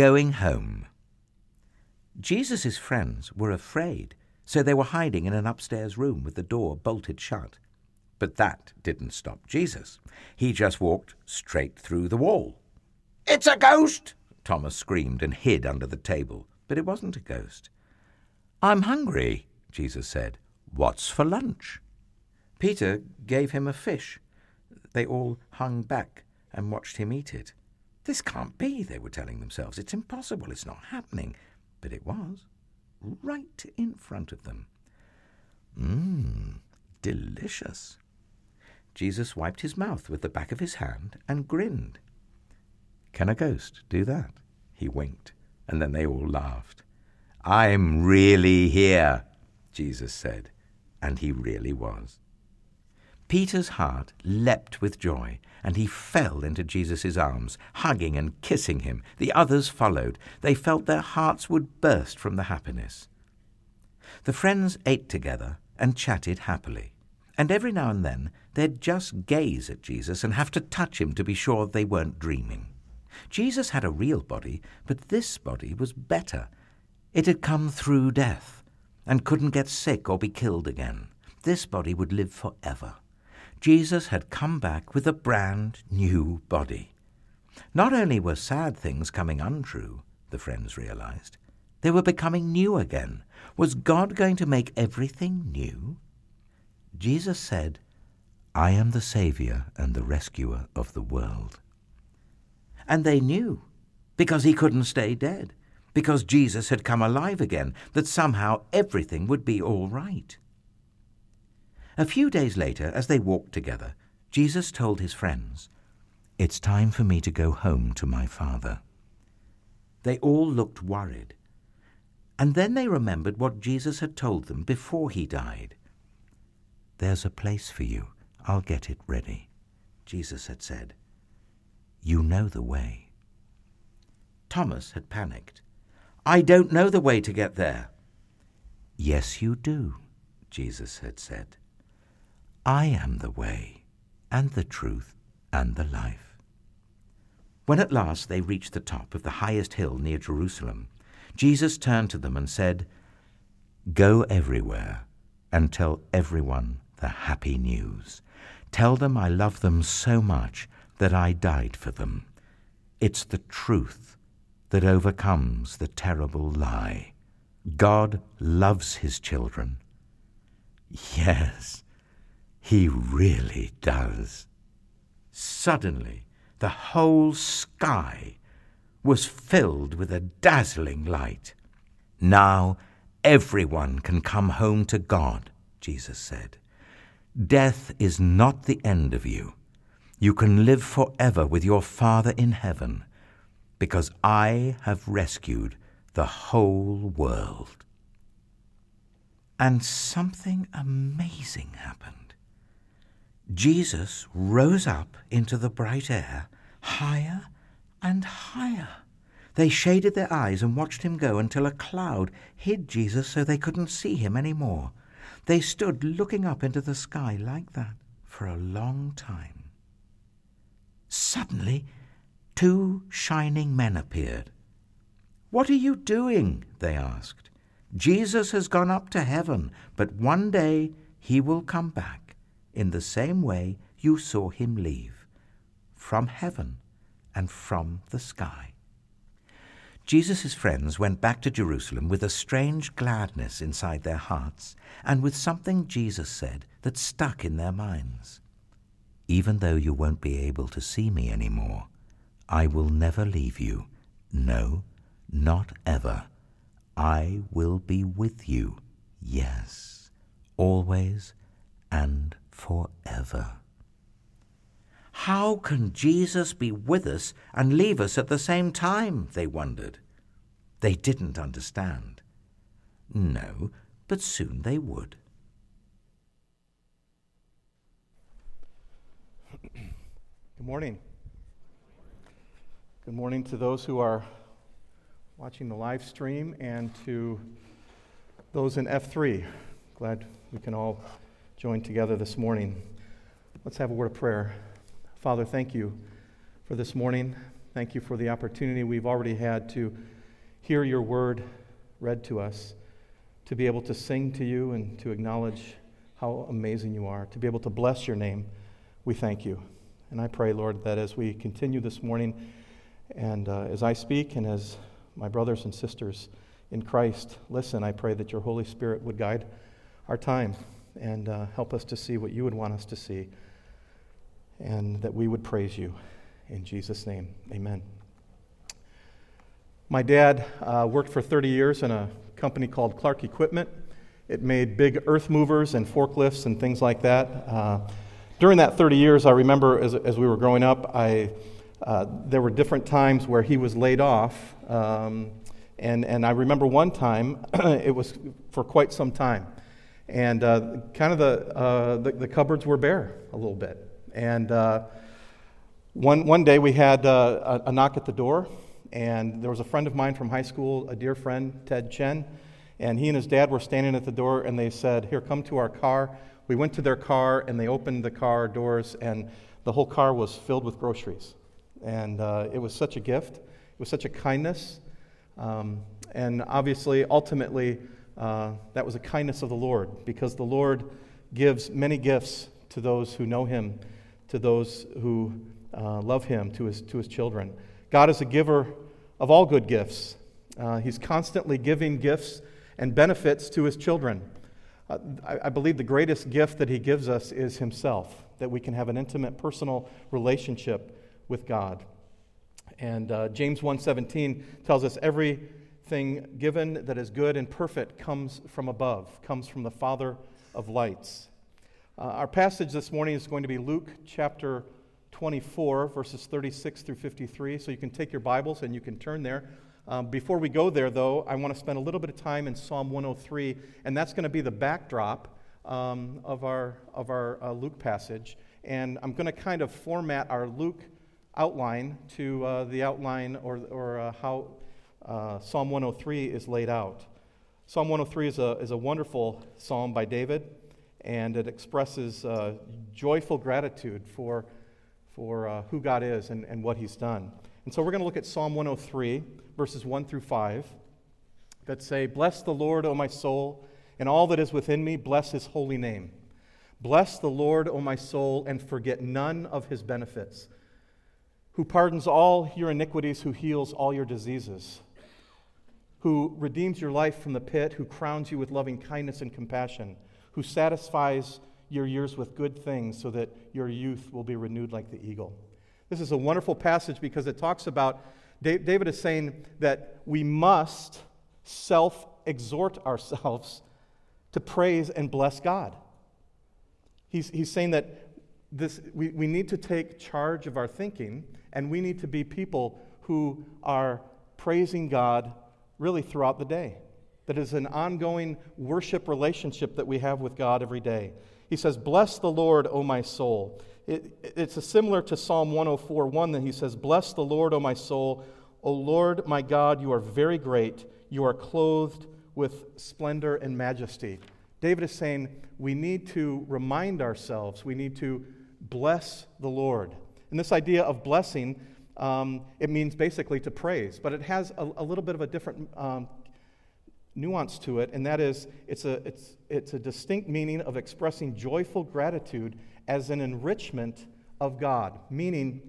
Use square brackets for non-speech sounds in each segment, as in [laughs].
Going home. Jesus' friends were afraid, so they were hiding in an upstairs room with the door bolted shut. But that didn't stop Jesus. He just walked straight through the wall. It's a ghost! Thomas screamed and hid under the table, but it wasn't a ghost. I'm hungry, Jesus said. What's for lunch? Peter gave him a fish. They all hung back and watched him eat it. This can't be, they were telling themselves. It's impossible. It's not happening. But it was, right in front of them. Mmm, delicious. Jesus wiped his mouth with the back of his hand and grinned. Can a ghost do that? He winked, and then they all laughed. I'm really here, Jesus said, and he really was. Peter's heart leapt with joy, and he fell into Jesus' arms, hugging and kissing him. The others followed. They felt their hearts would burst from the happiness. The friends ate together and chatted happily, and every now and then they'd just gaze at Jesus and have to touch him to be sure they weren't dreaming. Jesus had a real body, but this body was better. It had come through death and couldn't get sick or be killed again. This body would live forever. Jesus had come back with a brand new body. Not only were sad things coming untrue, the friends realized, they were becoming new again. Was God going to make everything new? Jesus said, I am the Saviour and the rescuer of the world. And they knew, because he couldn't stay dead, because Jesus had come alive again, that somehow everything would be all right. A few days later, as they walked together, Jesus told his friends, It's time for me to go home to my Father. They all looked worried. And then they remembered what Jesus had told them before he died. There's a place for you. I'll get it ready, Jesus had said. You know the way. Thomas had panicked. I don't know the way to get there. Yes, you do, Jesus had said. I am the way, and the truth, and the life. When at last they reached the top of the highest hill near Jerusalem, Jesus turned to them and said, Go everywhere and tell everyone the happy news. Tell them I love them so much that I died for them. It's the truth that overcomes the terrible lie. God loves his children. [laughs] Yes, he really does. Suddenly, the whole sky was filled with a dazzling light. Now everyone can come home to God, Jesus said. Death is not the end of you. You can live forever with your Father in heaven, because I have rescued the whole world. And something amazing happened. Jesus rose up into the bright air, higher and higher. They shaded their eyes and watched him go until a cloud hid Jesus so they couldn't see him any more. They stood looking up into the sky like that for a long time. Suddenly, two shining men appeared. What are you doing? they asked. Jesus has gone up to heaven, but one day he will come back in the same way you saw him leave, from heaven and from the sky. Jesus' friends went back to Jerusalem with a strange gladness inside their hearts and with something Jesus said that stuck in their minds. Even though you won't be able to see me any more, I will never leave you. No, not ever. I will be with you, yes, always and forever. How can Jesus be with us and leave us at the same time? They wondered. They didn't understand. No, but soon they would. Good morning. Good morning to those who are watching the live stream and to those in F3. Glad we can all join together this morning. Let's have a word of prayer. Father, thank you for this morning. Thank you for the opportunity we've already had to hear your word read to us, to be able to sing to you and to acknowledge how amazing you are, to be able to bless your name. We thank you. And I pray, Lord, that as we continue this morning and uh, as I speak and as my brothers and sisters in Christ listen, I pray that your Holy Spirit would guide our time and uh, help us to see what you would want us to see and that we would praise you. In Jesus' name, amen. My dad uh, worked for 30 years in a company called Clark Equipment. It made big earth movers and forklifts and things like that. Uh, during that 30 years, I remember as, as we were growing up, I, uh, there were different times where he was laid off. Um, and, and I remember one time, [clears throat] it was for quite some time. And uh, kind of the, uh, the, the, cupboards were bare a little bit. And uh, one, one day we had uh, a, a, knock at the door, and there was a friend of mine from high school, a dear friend, Ted Chen, and he and his dad were standing at the door, and they said, Here, come to our car. We went to their car, and they opened the car doors, and the whole car was filled with groceries. And uh, it was such a gift, it was such a kindness. Um, and obviously, ultimately, uh, that was a kindness of the Lord because the Lord gives many gifts to those who know Him, to those who uh, love him to his, to his children. God is a giver of all good gifts. Uh, he's constantly giving gifts and benefits to his children. Uh, I, I, believe the greatest gift that he gives us is himself, that we can have an intimate, personal relationship with God. And uh, James 1.17 tells us everything given that is good and perfect comes from above, comes from the Father of lights. Uh, our passage this morning is going to be Luke chapter 24, verses 36 through 53. So you can take your Bibles and you can turn there. Um, before we go there, though, I want to spend a little bit of time in Psalm 103, and that's going to be the backdrop um, of our, of our uh, Luke passage. And I'm going to kind of format our Luke outline to uh, the outline or, or uh, how uh, Psalm 103 is laid out. Psalm 103 is a, is a wonderful psalm by David, and it expresses uh, joyful gratitude for for uh, who God is and, and what He's done. And so we're going to look at Psalm 103, verses 1 through 5, that say, Bless the Lord, O my soul, and all that is within me, bless His holy name. Bless the Lord, O my soul, and forget none of His benefits, who pardons all your iniquities, who heals all your diseases who redeems your life from the pit, who crowns you with loving kindness and compassion, who satisfies your years with good things so that your youth will be renewed like the eagle. This is a wonderful passage because it talks about, David is saying that we must self exhort ourselves to praise and bless God. He's, he's saying that this, we, we need to take charge of our thinking and we need to be people who are praising God really throughout the day. That is an ongoing worship relationship that we have with God every day. He says, Bless the Lord, O my soul. It, it's similar to Psalm 104 1 that he says, Bless the Lord, O my soul. O Lord, my God, you are very great. You are clothed with splendor and majesty. David is saying we need to remind ourselves, we need to bless the Lord. And this idea of blessing, um, it means basically to praise, but it has a, a little bit of a different um, nuance to it, and that is it's a, it's, it's a distinct meaning of expressing joyful gratitude as an enrichment of God, meaning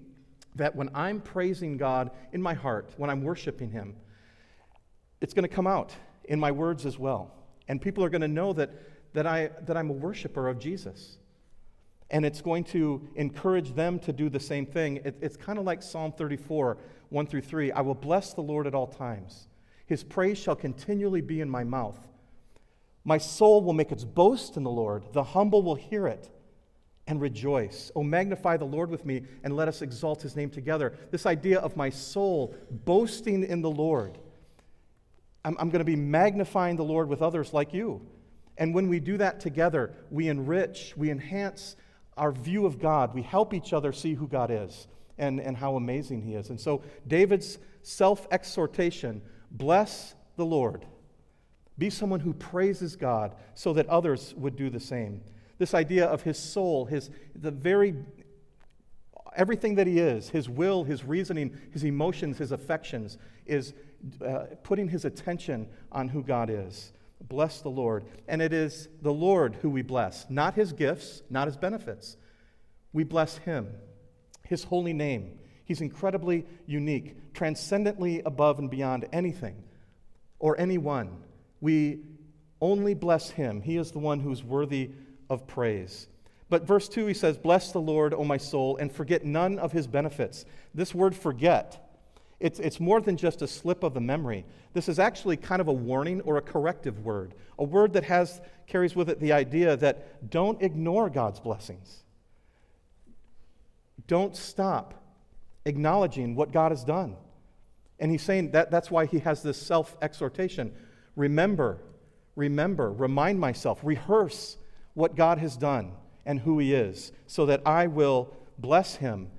that when I'm praising God in my heart, when I'm worshiping Him, it's going to come out in my words as well. And people are going to know that, that, I, that I'm a worshiper of Jesus. And it's going to encourage them to do the same thing. It, it's kind of like Psalm 34, 1 through 3. I will bless the Lord at all times. His praise shall continually be in my mouth. My soul will make its boast in the Lord. The humble will hear it and rejoice. Oh, magnify the Lord with me and let us exalt his name together. This idea of my soul boasting in the Lord. I'm, I'm going to be magnifying the Lord with others like you. And when we do that together, we enrich, we enhance our view of God. We help each other see who God is and, and how amazing he is. And so, David's self exhortation Bless the Lord. Be someone who praises God so that others would do the same. This idea of his soul, his, the very everything that he is, his will, his reasoning, his emotions, his affections, is uh, putting his attention on who God is. Bless the Lord. And it is the Lord who we bless, not his gifts, not his benefits. We bless him, his holy name. He's incredibly unique, transcendently above and beyond anything or anyone. We only bless him. He is the one who's worthy of praise. But verse 2, he says, Bless the Lord, O my soul, and forget none of his benefits. This word forget, it's, it's more than just a slip of the memory. This is actually kind of a warning or a corrective word, a word that has, carries with it the idea that don't ignore God's blessings. Don't stop acknowledging what God has done. And he's saying that that's why he has this self exhortation. Remember, remember, remind myself, rehearse what God has done and who he is, so that I will bless him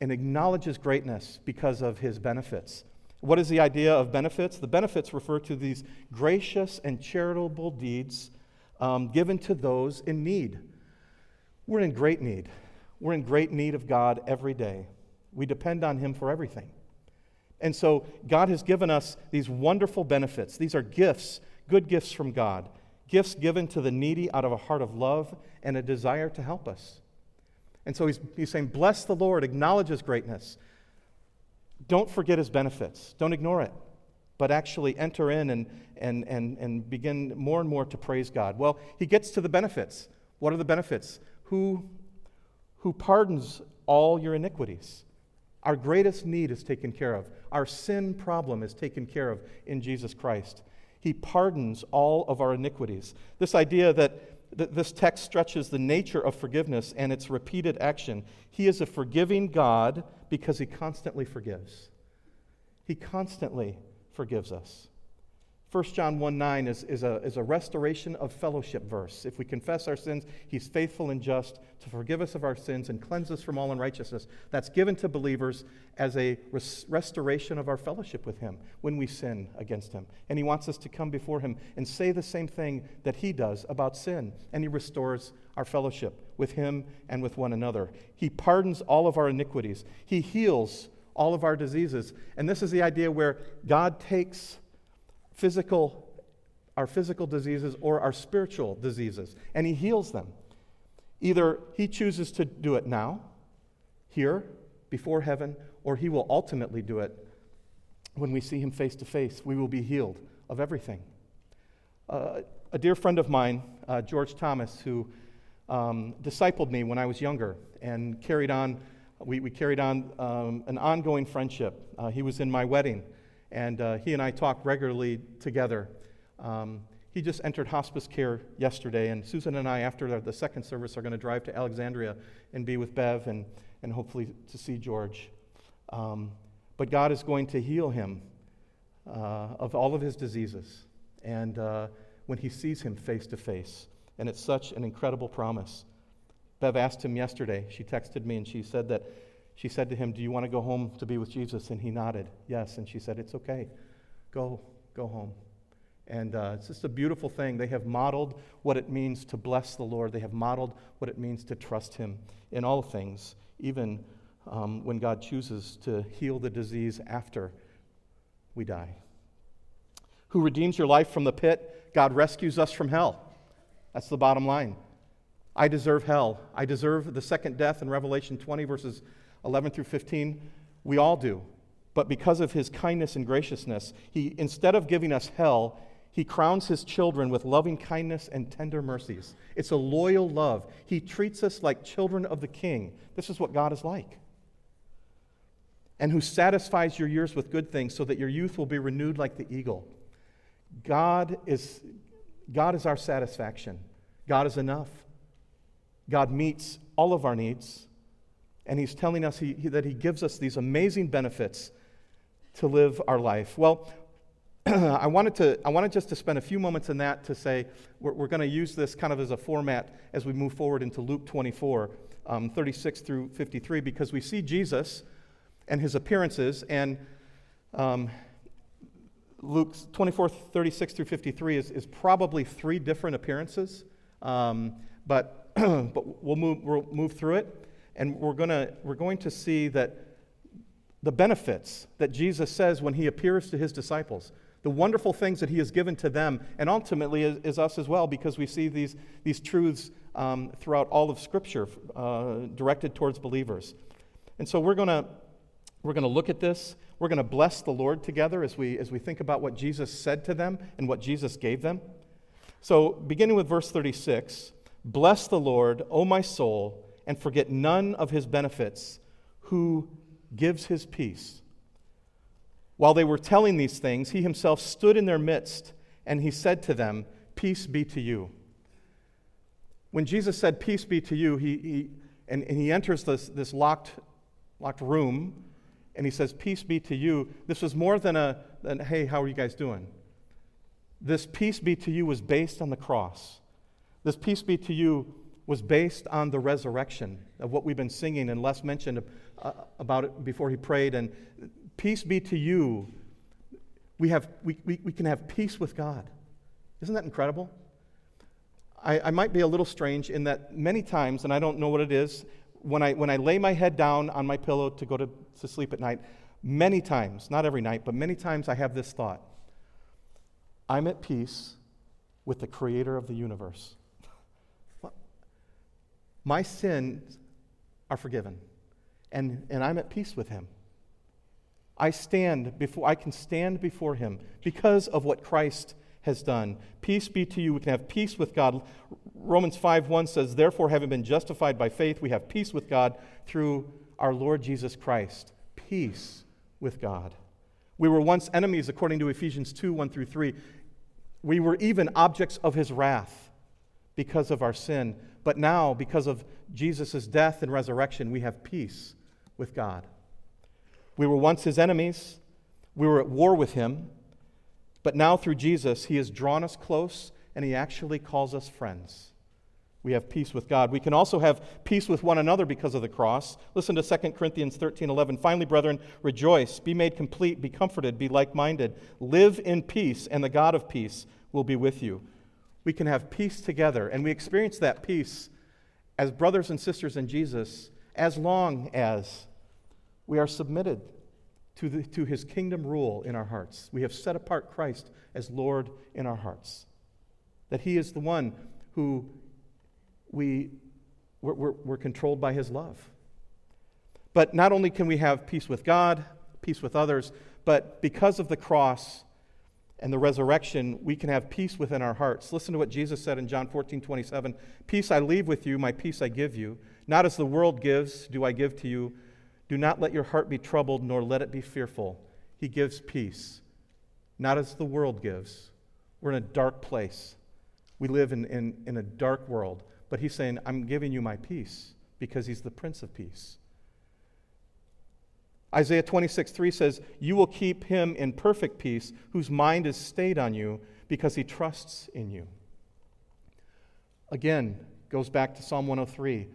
and acknowledge his greatness because of his benefits. What is the idea of benefits? The benefits refer to these gracious and charitable deeds um, given to those in need. We're in great need. We're in great need of God every day. We depend on him for everything. And so God has given us these wonderful benefits. These are gifts, good gifts from God gifts given to the needy out of a heart of love and a desire to help us. And so he's, he's saying, Bless the Lord, acknowledge his greatness. Don't forget his benefits, don't ignore it, but actually enter in and, and, and, and begin more and more to praise God. Well, he gets to the benefits. What are the benefits? Who, who pardons all your iniquities? Our greatest need is taken care of. Our sin problem is taken care of in Jesus Christ. He pardons all of our iniquities. This idea that, this text stretches the nature of forgiveness and its repeated action. He is a forgiving God because he constantly forgives. He constantly forgives us. 1 John 1 9 is, is, a, is a restoration of fellowship verse. If we confess our sins, he's faithful and just to forgive us of our sins and cleanse us from all unrighteousness. That's given to believers as a res- restoration of our fellowship with him when we sin against him. And he wants us to come before him and say the same thing that he does about sin. And he restores our fellowship with him and with one another. He pardons all of our iniquities, he heals all of our diseases. And this is the idea where God takes physical, our physical diseases or our spiritual diseases, and He heals them. Either He chooses to do it now, here, before heaven, or He will ultimately do it when we see Him face to face. We will be healed of everything. Uh, a dear friend of mine, uh, George Thomas, who um, discipled me when I was younger and carried on, we, we carried on um, an ongoing friendship. Uh, he was in my wedding and uh, he and I talk regularly together. Um, he just entered hospice care yesterday, and Susan and I, after the second service, are going to drive to Alexandria and be with Bev and, and hopefully to see George. Um, but God is going to heal him uh, of all of his diseases, and uh, when he sees him face to face. And it's such an incredible promise. Bev asked him yesterday, she texted me, and she said that she said to him, Do you want to go home to be with Jesus? And he nodded, Yes. And she said, It's okay. Go, go home. And uh, it's just a beautiful thing. They have modeled what it means to bless the Lord, they have modeled what it means to trust Him in all things, even um, when God chooses to heal the disease after we die. Who redeems your life from the pit? God rescues us from hell. That's the bottom line. I deserve hell. I deserve the second death in Revelation 20, verses 11 through 15, we all do. But because of his kindness and graciousness, he, instead of giving us hell, he crowns his children with loving kindness and tender mercies. It's a loyal love. He treats us like children of the king. This is what God is like. And who satisfies your years with good things so that your youth will be renewed like the eagle. God is, God is our satisfaction. God is enough. God meets all of our needs and he's telling us he, he, that he gives us these amazing benefits to live our life. Well, [clears throat] I wanted to I wanted just to spend a few moments in that to say we're, we're going to use this kind of as a format as we move forward into Luke 24, um, 36 through 53, because we see Jesus and his appearances, and um, Luke 24, 36 through 53 is, is probably three different appearances, um, but, [clears throat] but we'll, move, we'll move through it. And we're, gonna, we're going to see that the benefits that Jesus says when he appears to his disciples, the wonderful things that he has given to them, and ultimately is, is us as well, because we see these, these truths um, throughout all of Scripture uh, directed towards believers. And so we're going to we're going to look at this. We're going to bless the Lord together as we, as we think about what Jesus said to them and what Jesus gave them. So, beginning with verse 36 Bless the Lord, O my soul, and forget none of his benefits, who gives his peace. While they were telling these things, he himself stood in their midst, and he said to them, Peace be to you. When Jesus said, Peace be to you, he, he and, and he enters this, this locked, locked room, and he says, Peace be to you. This was more than a, than, hey, how are you guys doing? This peace be to you was based on the cross. This peace be to you was based on the resurrection of what we've been singing, and Les mentioned uh, about it before he prayed. And peace be to you. We, have, we, we, we can have peace with God. Isn't that incredible? I, I might be a little strange in that many times, and I don't know what it is, when I, when I lay my head down on my pillow to go to, to sleep at night, many times, not every night, but many times I have this thought I'm at peace with the creator of the universe. My sins are forgiven, and, and I'm at peace with him. I stand before I can stand before him because of what Christ has done. Peace be to you. We can have peace with God. Romans 5 1 says, Therefore, having been justified by faith, we have peace with God through our Lord Jesus Christ. Peace with God. We were once enemies, according to Ephesians 2 1 through 3. We were even objects of his wrath because of our sin. But now, because of Jesus' death and resurrection, we have peace with God. We were once his enemies, we were at war with him. But now, through Jesus, he has drawn us close and he actually calls us friends. We have peace with God. We can also have peace with one another because of the cross. Listen to 2 Corinthians 13 11. Finally, brethren, rejoice, be made complete, be comforted, be like minded, live in peace, and the God of peace will be with you. We can have peace together, and we experience that peace as brothers and sisters in Jesus as long as we are submitted to, the, to his kingdom rule in our hearts. We have set apart Christ as Lord in our hearts. That he is the one who we, we're, we're, we're controlled by his love. But not only can we have peace with God, peace with others, but because of the cross, and the resurrection, we can have peace within our hearts. Listen to what Jesus said in John 14, 27. Peace I leave with you, my peace I give you. Not as the world gives, do I give to you. Do not let your heart be troubled, nor let it be fearful. He gives peace, not as the world gives. We're in a dark place. We live in, in, in a dark world. But he's saying, I'm giving you my peace because he's the Prince of Peace. Isaiah 26, 3 says, You will keep him in perfect peace, whose mind is stayed on you because he trusts in you. Again, goes back to Psalm 103,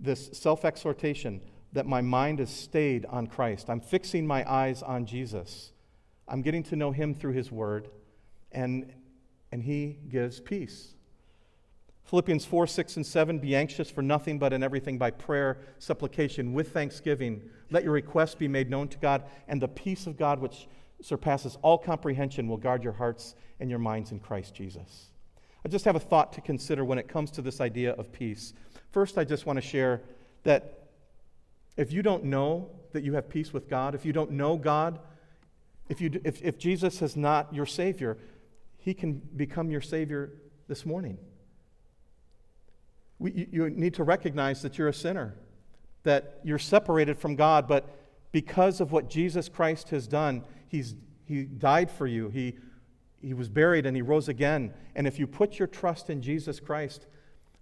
this self exhortation that my mind is stayed on Christ. I'm fixing my eyes on Jesus. I'm getting to know him through his word, and, and he gives peace. Philippians 4, 6, and 7 Be anxious for nothing, but in everything by prayer, supplication, with thanksgiving. Let your requests be made known to God, and the peace of God, which surpasses all comprehension, will guard your hearts and your minds in Christ Jesus. I just have a thought to consider when it comes to this idea of peace. First, I just want to share that if you don't know that you have peace with God, if you don't know God, if, you, if, if Jesus is not your Savior, He can become your Savior this morning. We, you need to recognize that you're a sinner, that you're separated from God, but because of what Jesus Christ has done, he's, He died for you. He, he was buried and He rose again. And if you put your trust in Jesus Christ,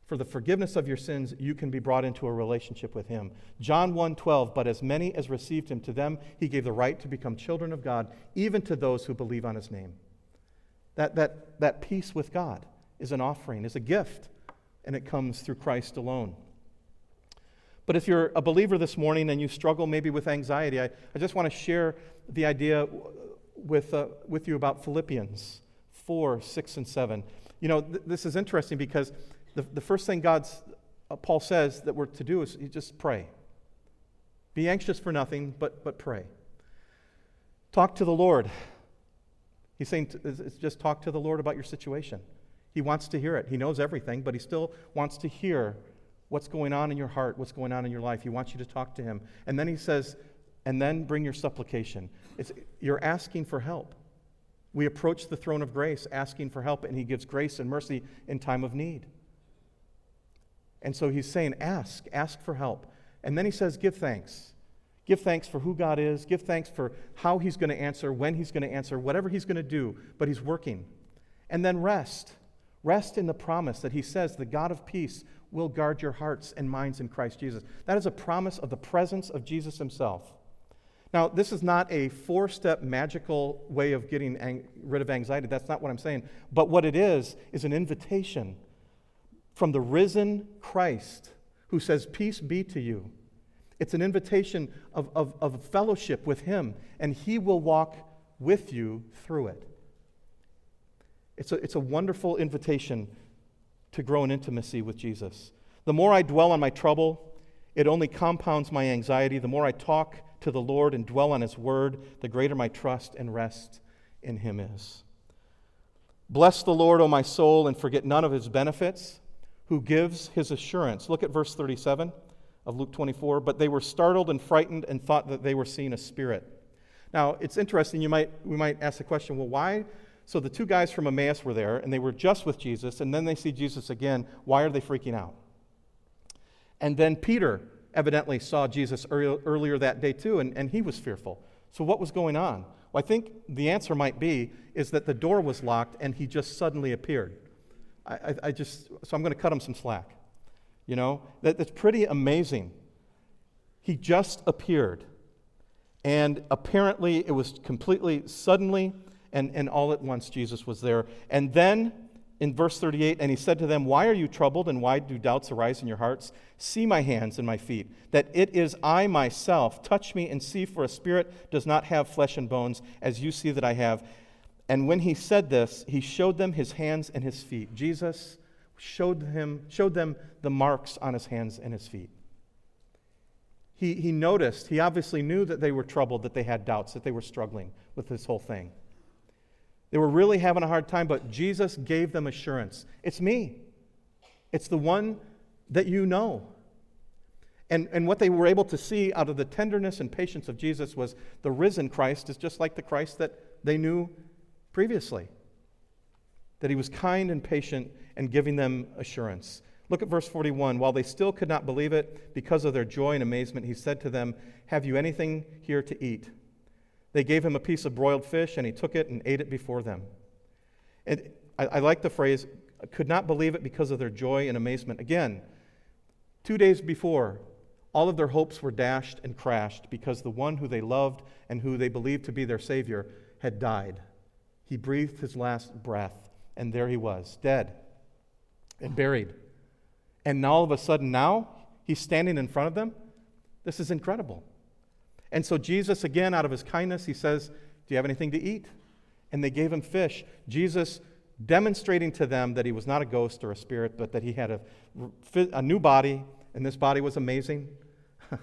for the forgiveness of your sins, you can be brought into a relationship with him. John 1:12, but as many as received him to them he gave the right to become children of God, even to those who believe on his name. That, that, that peace with God is an offering, is a gift and it comes through Christ alone. But if you're a believer this morning and you struggle maybe with anxiety, I, I just want to share the idea with, uh, with you about Philippians 4, 6, and 7. You know, th- this is interesting because the, the first thing God's uh, Paul says that we're to do is just pray. Be anxious for nothing, but, but pray. Talk to the Lord. He's saying to, just talk to the Lord about your situation. He wants to hear it. He knows everything, but he still wants to hear what's going on in your heart, what's going on in your life. He wants you to talk to him. And then he says, and then bring your supplication. It's, you're asking for help. We approach the throne of grace asking for help, and he gives grace and mercy in time of need. And so he's saying, ask, ask for help. And then he says, give thanks. Give thanks for who God is. Give thanks for how he's going to answer, when he's going to answer, whatever he's going to do, but he's working. And then rest. Rest in the promise that he says the God of peace will guard your hearts and minds in Christ Jesus. That is a promise of the presence of Jesus himself. Now, this is not a four step magical way of getting ang- rid of anxiety. That's not what I'm saying. But what it is, is an invitation from the risen Christ who says, Peace be to you. It's an invitation of, of, of fellowship with Him, and He will walk with you through it. It's a, it's a wonderful invitation to grow in intimacy with Jesus. The more I dwell on my trouble, it only compounds my anxiety. The more I talk to the Lord and dwell on His word, the greater my trust and rest in Him is. Bless the Lord, O my soul, and forget none of His benefits, who gives His assurance. Look at verse 37 of Luke 24. But they were startled and frightened and thought that they were seeing a spirit. Now, it's interesting. You might, we might ask the question well, why so the two guys from Emmaus were there, and they were just with Jesus, and then they see Jesus again. Why are they freaking out? And then Peter evidently saw Jesus earlier that day too, and, and he was fearful. So what was going on? Well, I think the answer might be is that the door was locked and he just suddenly appeared. I, I, I just so I'm going to cut him some slack. You know that, that's pretty amazing. He just appeared, and apparently it was completely suddenly and, and all at once Jesus was there. And then in verse 38, and he said to them, Why are you troubled, and why do doubts arise in your hearts? See my hands and my feet, that it is I myself. Touch me and see, for a spirit does not have flesh and bones, as you see that I have. And when he said this, he showed them his hands and his feet. Jesus showed, him, showed them the marks on his hands and his feet. He, he noticed, he obviously knew that they were troubled, that they had doubts, that they were struggling with this whole thing. They were really having a hard time, but Jesus gave them assurance. It's me. It's the one that you know. And, and what they were able to see out of the tenderness and patience of Jesus was the risen Christ is just like the Christ that they knew previously. That he was kind and patient and giving them assurance. Look at verse 41. While they still could not believe it because of their joy and amazement, he said to them, Have you anything here to eat? They gave him a piece of broiled fish, and he took it and ate it before them. And I, I like the phrase, could not believe it because of their joy and amazement. Again, two days before, all of their hopes were dashed and crashed because the one who they loved and who they believed to be their Savior had died. He breathed his last breath, and there he was, dead and buried. And now, all of a sudden, now he's standing in front of them. This is incredible. And so Jesus, again, out of his kindness, he says, Do you have anything to eat? And they gave him fish. Jesus demonstrating to them that he was not a ghost or a spirit, but that he had a, a new body, and this body was amazing. [laughs]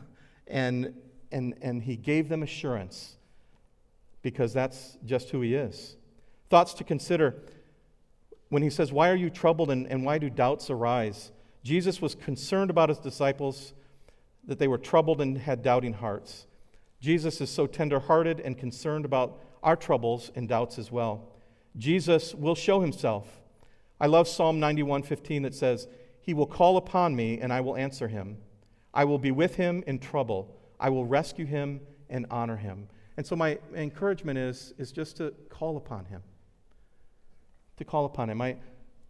and, and, and he gave them assurance because that's just who he is. Thoughts to consider when he says, Why are you troubled and, and why do doubts arise? Jesus was concerned about his disciples, that they were troubled and had doubting hearts. Jesus is so tenderhearted and concerned about our troubles and doubts as well. Jesus will show himself. I love Psalm 91:15 that says, "He will call upon me and I will answer him. I will be with him in trouble. I will rescue him and honor him." And so my encouragement is is just to call upon him. To call upon him. I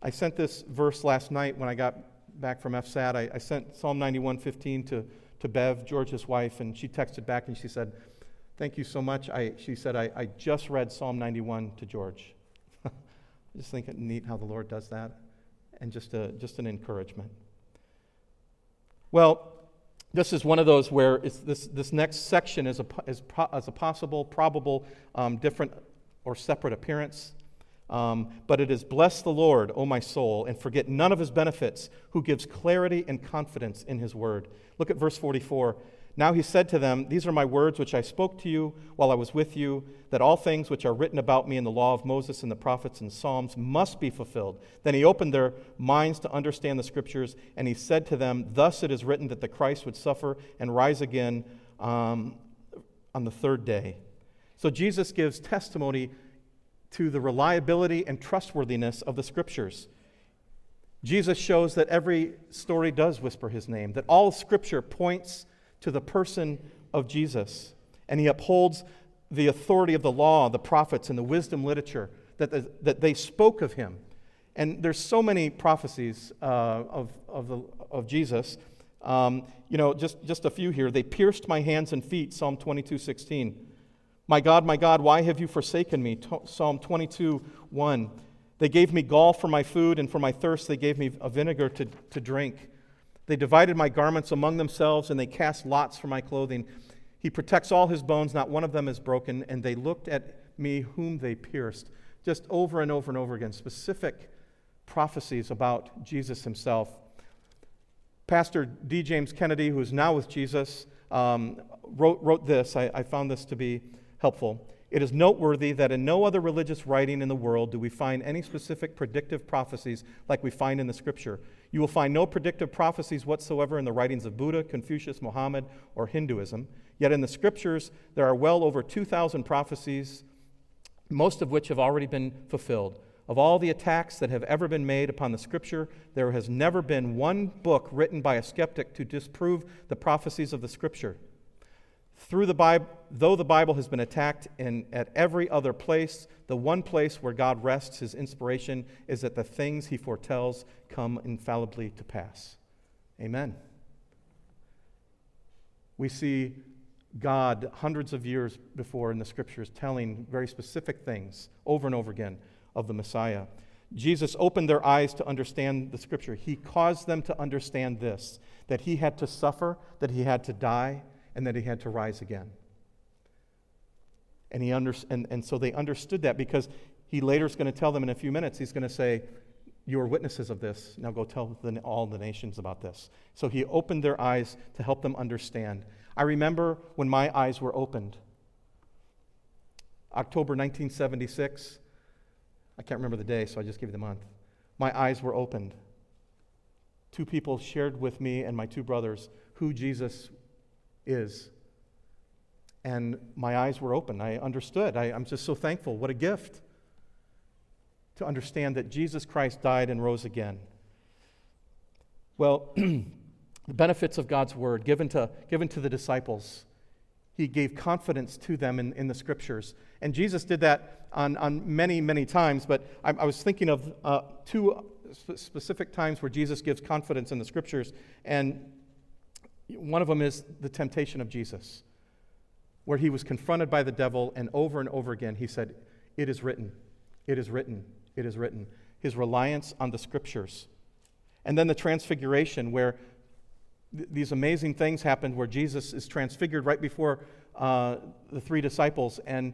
I sent this verse last night when I got back from FSAT. I, I sent Psalm 91:15 to to Bev, George's wife, and she texted back and she said, Thank you so much. I, she said, I, I just read Psalm 91 to George. [laughs] I just think it neat how the Lord does that, and just, a, just an encouragement. Well, this is one of those where this, this next section is a, is, is a possible, probable, um, different or separate appearance. Um, but it is bless the Lord, O my soul, and forget none of his benefits, who gives clarity and confidence in his word. Look at verse 44. Now he said to them, These are my words which I spoke to you while I was with you, that all things which are written about me in the law of Moses and the prophets and Psalms must be fulfilled. Then he opened their minds to understand the scriptures, and he said to them, Thus it is written that the Christ would suffer and rise again um, on the third day. So Jesus gives testimony to the reliability and trustworthiness of the scriptures. Jesus shows that every story does whisper his name, that all scripture points to the person of Jesus. And he upholds the authority of the law, the prophets, and the wisdom literature that, the, that they spoke of him. And there's so many prophecies uh, of, of, the, of Jesus. Um, you know, just, just a few here. They pierced my hands and feet, Psalm 22, 16. My God, my God, why have you forsaken me? Psalm 22, 1. They gave me gall for my food, and for my thirst, they gave me a vinegar to, to drink. They divided my garments among themselves, and they cast lots for my clothing. He protects all his bones, not one of them is broken, and they looked at me whom they pierced. Just over and over and over again, specific prophecies about Jesus himself. Pastor D. James Kennedy, who is now with Jesus, um, wrote, wrote this. I, I found this to be helpful. It is noteworthy that in no other religious writing in the world do we find any specific predictive prophecies like we find in the scripture. You will find no predictive prophecies whatsoever in the writings of Buddha, Confucius, Mohammed, or Hinduism. Yet in the scriptures, there are well over 2,000 prophecies, most of which have already been fulfilled. Of all the attacks that have ever been made upon the scripture, there has never been one book written by a skeptic to disprove the prophecies of the scripture. Through the Bible, though the Bible has been attacked in, at every other place, the one place where God rests his inspiration is that the things he foretells come infallibly to pass. Amen. We see God hundreds of years before in the scriptures telling very specific things over and over again of the Messiah. Jesus opened their eyes to understand the scripture. He caused them to understand this that he had to suffer, that he had to die, and that he had to rise again. And, he under, and, and so they understood that because he later is going to tell them in a few minutes, he's going to say, You are witnesses of this. Now go tell the, all the nations about this. So he opened their eyes to help them understand. I remember when my eyes were opened. October 1976. I can't remember the day, so I just give you the month. My eyes were opened. Two people shared with me and my two brothers who Jesus is. And my eyes were open. I understood. I, am just so thankful. What a gift to understand that Jesus Christ died and rose again. Well, [clears throat] the benefits of God's word given to, given to the disciples, he gave confidence to them in, in the scriptures. And Jesus did that on, on many, many times, but I, I was thinking of uh, two specific times where Jesus gives confidence in the scriptures. And one of them is the temptation of Jesus, where he was confronted by the devil, and over and over again he said, It is written, it is written, it is written. His reliance on the scriptures. And then the transfiguration, where th- these amazing things happened, where Jesus is transfigured right before uh, the three disciples, and,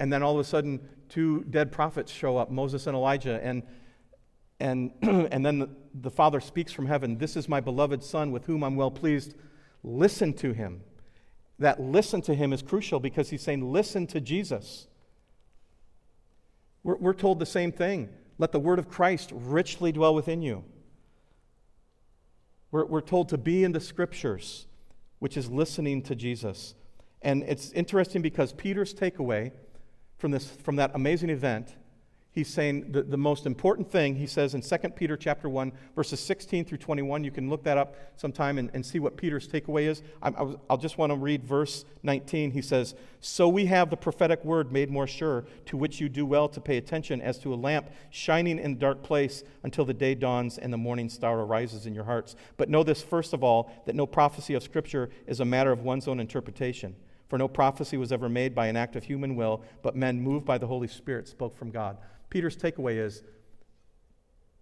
and then all of a sudden, two dead prophets show up Moses and Elijah, and and, [clears throat] and then the, the Father speaks from heaven This is my beloved Son with whom I'm well pleased. Listen to him. That listen to him is crucial because he's saying, Listen to Jesus. We're, we're told the same thing. Let the word of Christ richly dwell within you. We're, we're told to be in the scriptures, which is listening to Jesus. And it's interesting because Peter's takeaway from, this, from that amazing event he's saying the, the most important thing he says in 2 peter chapter 1 verses 16 through 21 you can look that up sometime and, and see what peter's takeaway is. I, I will just want to read verse 19 he says so we have the prophetic word made more sure to which you do well to pay attention as to a lamp shining in a dark place until the day dawns and the morning star arises in your hearts. But know this first of all that no prophecy of scripture is a matter of one's own interpretation. For no prophecy was ever made by an act of human will, but men moved by the Holy Spirit spoke from God. Peter's takeaway is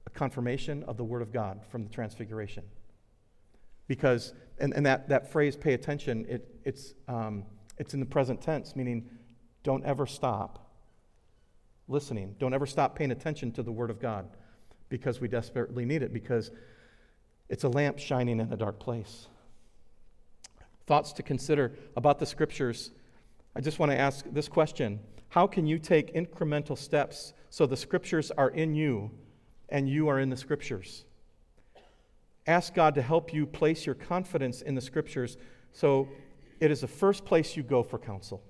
a confirmation of the Word of God from the Transfiguration. Because, and, and that, that phrase, pay attention, it, it's, um, it's in the present tense, meaning don't ever stop listening. Don't ever stop paying attention to the Word of God because we desperately need it, because it's a lamp shining in a dark place. Thoughts to consider about the Scriptures. I just want to ask this question How can you take incremental steps so the Scriptures are in you and you are in the Scriptures? Ask God to help you place your confidence in the Scriptures so it is the first place you go for counsel.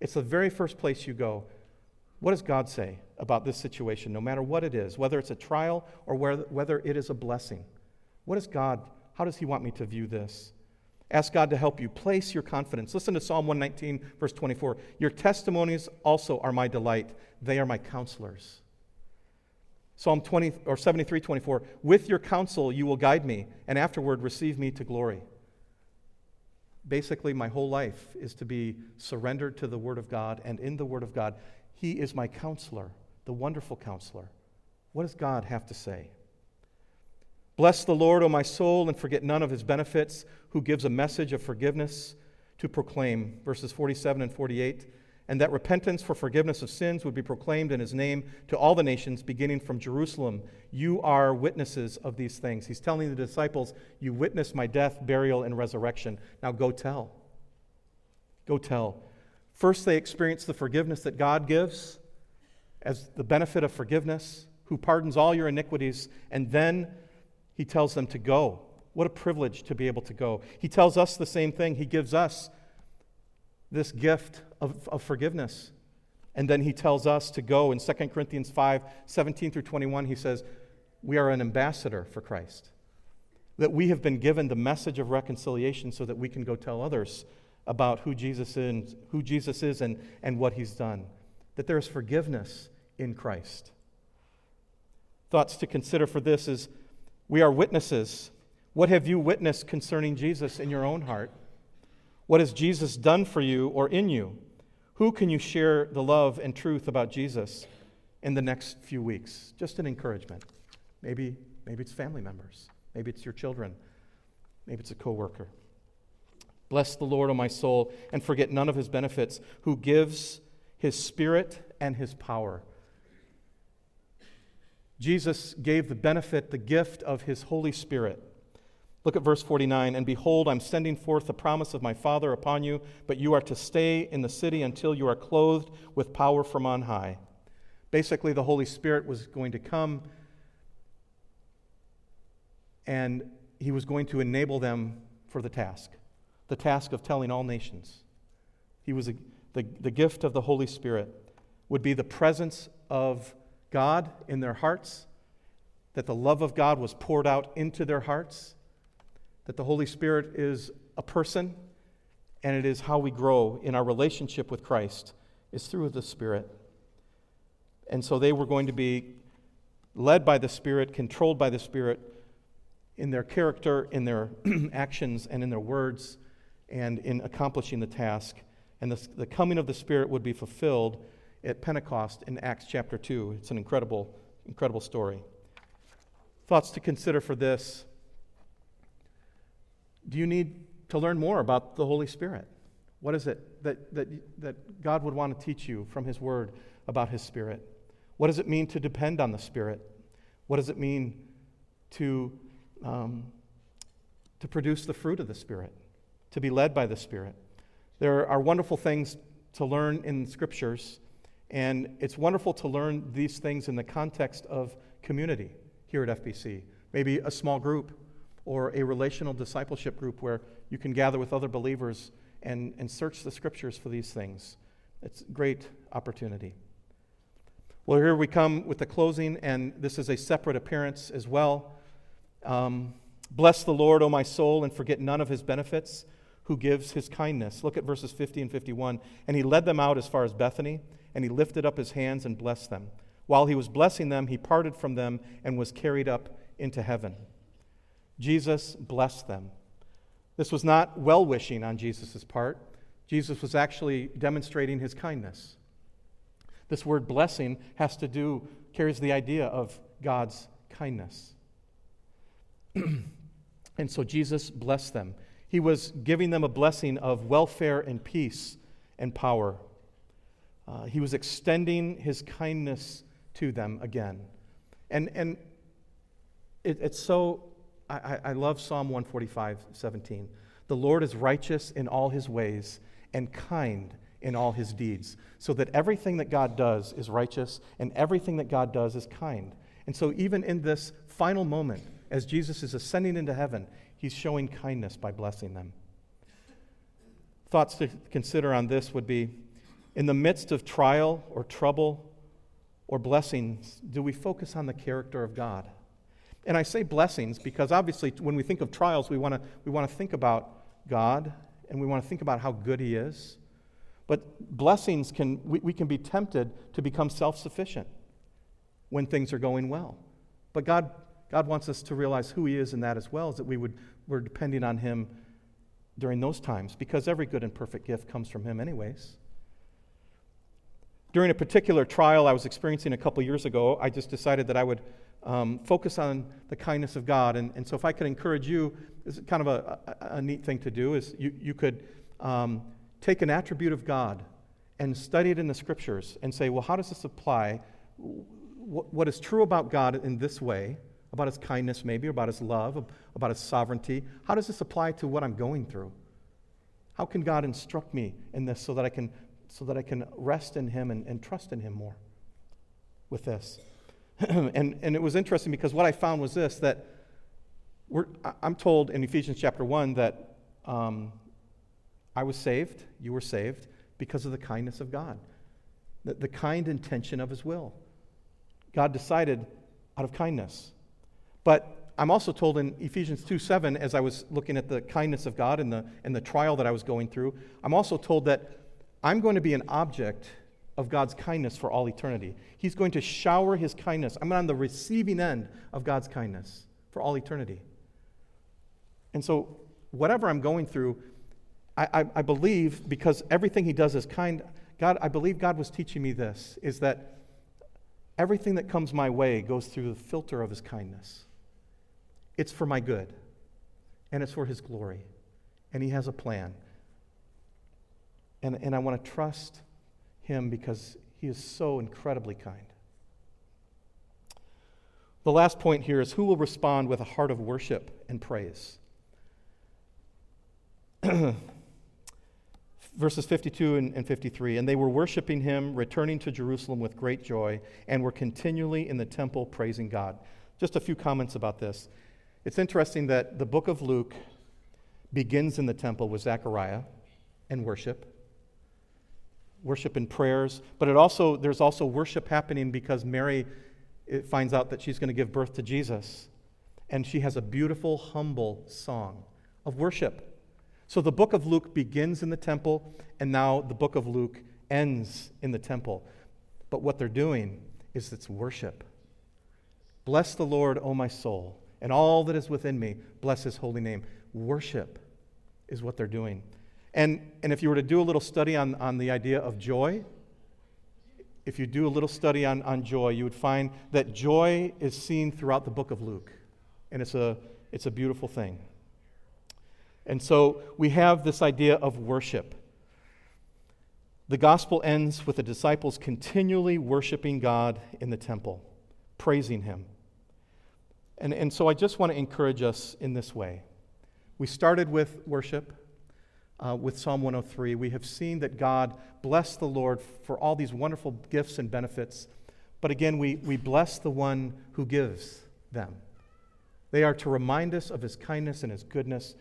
It's the very first place you go. What does God say about this situation, no matter what it is, whether it's a trial or whether it is a blessing? What does God, how does He want me to view this? Ask God to help you place your confidence. Listen to Psalm 119, verse 24. Your testimonies also are my delight, they are my counselors. Psalm 20 or 73, 24. With your counsel you will guide me, and afterward receive me to glory basically my whole life is to be surrendered to the Word of God and in the Word of God. He is my counselor, the wonderful counselor. What does God have to say? Bless the Lord, O my soul, and forget none of his benefits, who gives a message of forgiveness to proclaim. Verses 47 and 48 and that repentance for forgiveness of sins would be proclaimed in his name to all the nations, beginning from Jerusalem. You are witnesses of these things. He's telling the disciples, You witnessed my death, burial, and resurrection. Now go tell. Go tell. First, they experience the forgiveness that God gives as the benefit of forgiveness, who pardons all your iniquities, and then he tells them to go. What a privilege to be able to go. He tells us the same thing. He gives us this gift of, of forgiveness. And then he tells us to go in 2 Corinthians 5 17 through 21. He says, We are an ambassador for Christ. That we have been given the message of reconciliation so that we can go tell others about who Jesus is, who Jesus is and, and what he's done. That there is forgiveness in Christ. Thoughts to consider for this is we are witnesses. What have you witnessed concerning Jesus in your own heart? What has Jesus done for you or in you? Who can you share the love and truth about Jesus in the next few weeks? Just an encouragement. Maybe, maybe it's family members. Maybe it's your children. Maybe it's a coworker. Bless the Lord, O my soul, and forget none of his benefits, who gives his spirit and his power. Jesus gave the benefit, the gift of his Holy Spirit Look at verse 49. And behold, I'm sending forth the promise of my Father upon you, but you are to stay in the city until you are clothed with power from on high. Basically, the Holy Spirit was going to come and he was going to enable them for the task the task of telling all nations. He was a, the, the gift of the Holy Spirit would be the presence of God in their hearts, that the love of God was poured out into their hearts that the Holy Spirit is a person and it is how we grow in our relationship with Christ is through the Spirit. And so they were going to be led by the Spirit, controlled by the Spirit in their character, in their [clears throat] actions, and in their words, and in accomplishing the task. And the, the coming of the Spirit would be fulfilled at Pentecost in Acts chapter 2. It's an incredible, incredible story. Thoughts to consider for this do you need to learn more about the Holy Spirit? What is it that, that, that God would want to teach you from His Word about His Spirit? What does it mean to depend on the Spirit? What does it mean to, um, to produce the fruit of the Spirit, to be led by the Spirit? There are wonderful things to learn in Scriptures, and it's wonderful to learn these things in the context of community here at FBC. Maybe a small group or a relational discipleship group where you can gather with other believers and, and search the scriptures for these things. It's a great opportunity. Well, here we come with the closing, and this is a separate appearance as well. Um, Bless the Lord, O my soul, and forget none of his benefits, who gives his kindness. Look at verses 50 and 51. And he led them out as far as Bethany, and he lifted up his hands and blessed them. While he was blessing them, he parted from them and was carried up into heaven. Jesus blessed them. This was not well wishing on Jesus' part. Jesus was actually demonstrating his kindness. This word blessing has to do, carries the idea of God's kindness. [clears throat] and so Jesus blessed them. He was giving them a blessing of welfare and peace and power. Uh, he was extending his kindness to them again. And, and it, it's so, I, I love Psalm 145, 17. The Lord is righteous in all his ways and kind in all his deeds. So that everything that God does is righteous and everything that God does is kind. And so, even in this final moment, as Jesus is ascending into heaven, he's showing kindness by blessing them. Thoughts to consider on this would be in the midst of trial or trouble or blessings, do we focus on the character of God? And I say blessings because obviously, when we think of trials, we want to we want to think about God and we want to think about how good He is. But blessings can, we, we can be tempted to become self sufficient when things are going well. But God, God wants us to realize who He is in that as well, is that we would, we're depending on Him during those times because every good and perfect gift comes from Him, anyways. During a particular trial I was experiencing a couple years ago, I just decided that I would um, focus on the kindness of God. And, and so, if I could encourage you, this is kind of a, a, a neat thing to do, is you, you could um, take an attribute of God and study it in the scriptures and say, well, how does this apply? What, what is true about God in this way, about his kindness, maybe, or about his love, about his sovereignty? How does this apply to what I'm going through? How can God instruct me in this so that I can, so that I can rest in him and, and trust in him more with this? [clears throat] and, and it was interesting because what I found was this that I'm told in Ephesians chapter 1 that um, I was saved, you were saved, because of the kindness of God, the, the kind intention of His will. God decided out of kindness. But I'm also told in Ephesians 2 7, as I was looking at the kindness of God and the, and the trial that I was going through, I'm also told that I'm going to be an object of God's kindness for all eternity. He's going to shower his kindness. I'm on the receiving end of God's kindness for all eternity. And so, whatever I'm going through, I, I, I, believe, because everything he does is kind, God, I believe God was teaching me this, is that everything that comes my way goes through the filter of his kindness. It's for my good, and it's for his glory, and he has a plan. And, and I want to trust him because he is so incredibly kind. The last point here is who will respond with a heart of worship and praise? [clears throat] Verses 52 and 53 And they were worshiping him, returning to Jerusalem with great joy, and were continually in the temple praising God. Just a few comments about this. It's interesting that the book of Luke begins in the temple with Zechariah and worship worship and prayers, but it also, there's also worship happening because Mary finds out that she's going to give birth to Jesus. And she has a beautiful, humble song of worship. So the book of Luke begins in the temple, and now the book of Luke ends in the temple. But what they're doing is it's worship. Bless the Lord, O my soul, and all that is within me. Bless his holy name. Worship is what they're doing. And, and if you were to do a little study on, on the idea of joy, if you do a little study on, on joy, you would find that joy is seen throughout the book of Luke. And it's a, it's a beautiful thing. And so we have this idea of worship. The gospel ends with the disciples continually worshiping God in the temple, praising Him. And, and so I just want to encourage us in this way. We started with worship uh, with Psalm 103. We have seen that God bless the Lord for all these wonderful gifts and benefits. But again, we, we bless the one who gives them. They are to remind us of his kindness and his goodness.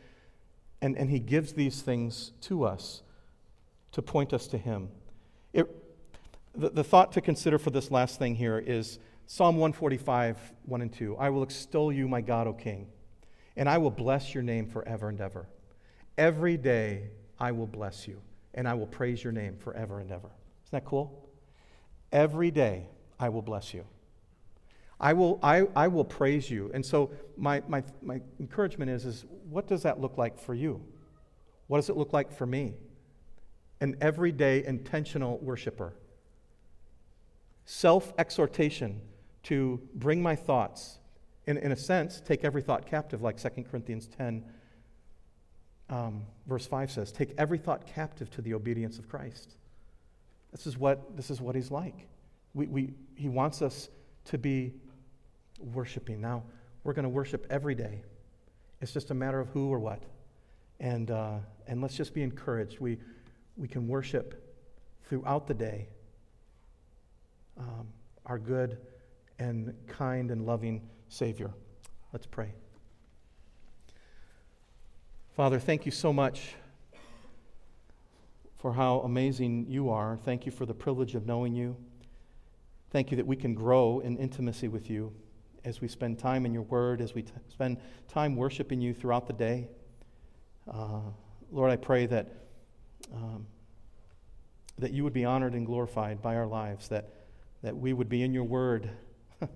And, and he gives these things to us to point us to him. It, the, the thought to consider for this last thing here is Psalm 145, 1 and 2. I will extol you, my God, O King, and I will bless your name forever and ever. Every day I will bless you, and I will praise your name forever and ever. Isn't that cool? Every day I will bless you. I will, I, I will praise you. And so my, my, my encouragement is, is what does that look like for you? What does it look like for me? An everyday intentional worshiper. Self exhortation to bring my thoughts, in, in a sense, take every thought captive, like 2 Corinthians 10 um, verse 5 says, Take every thought captive to the obedience of Christ. This is what, this is what He's like. We, we, he wants us to be worshiping. Now, we're going to worship every day. It's just a matter of who or what. And, uh, and let's just be encouraged. We, we can worship throughout the day um, our good and kind and loving Savior. Let's pray. Father, thank you so much for how amazing you are. Thank you for the privilege of knowing you. Thank you that we can grow in intimacy with you as we spend time in your word, as we t- spend time worshiping you throughout the day. Uh, Lord, I pray that, um, that you would be honored and glorified by our lives, that, that we would be in your word, [laughs]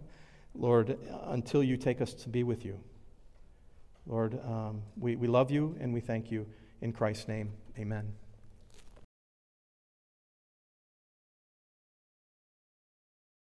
Lord, until you take us to be with you. Lord, um, we, we love you and we thank you. In Christ's name, amen.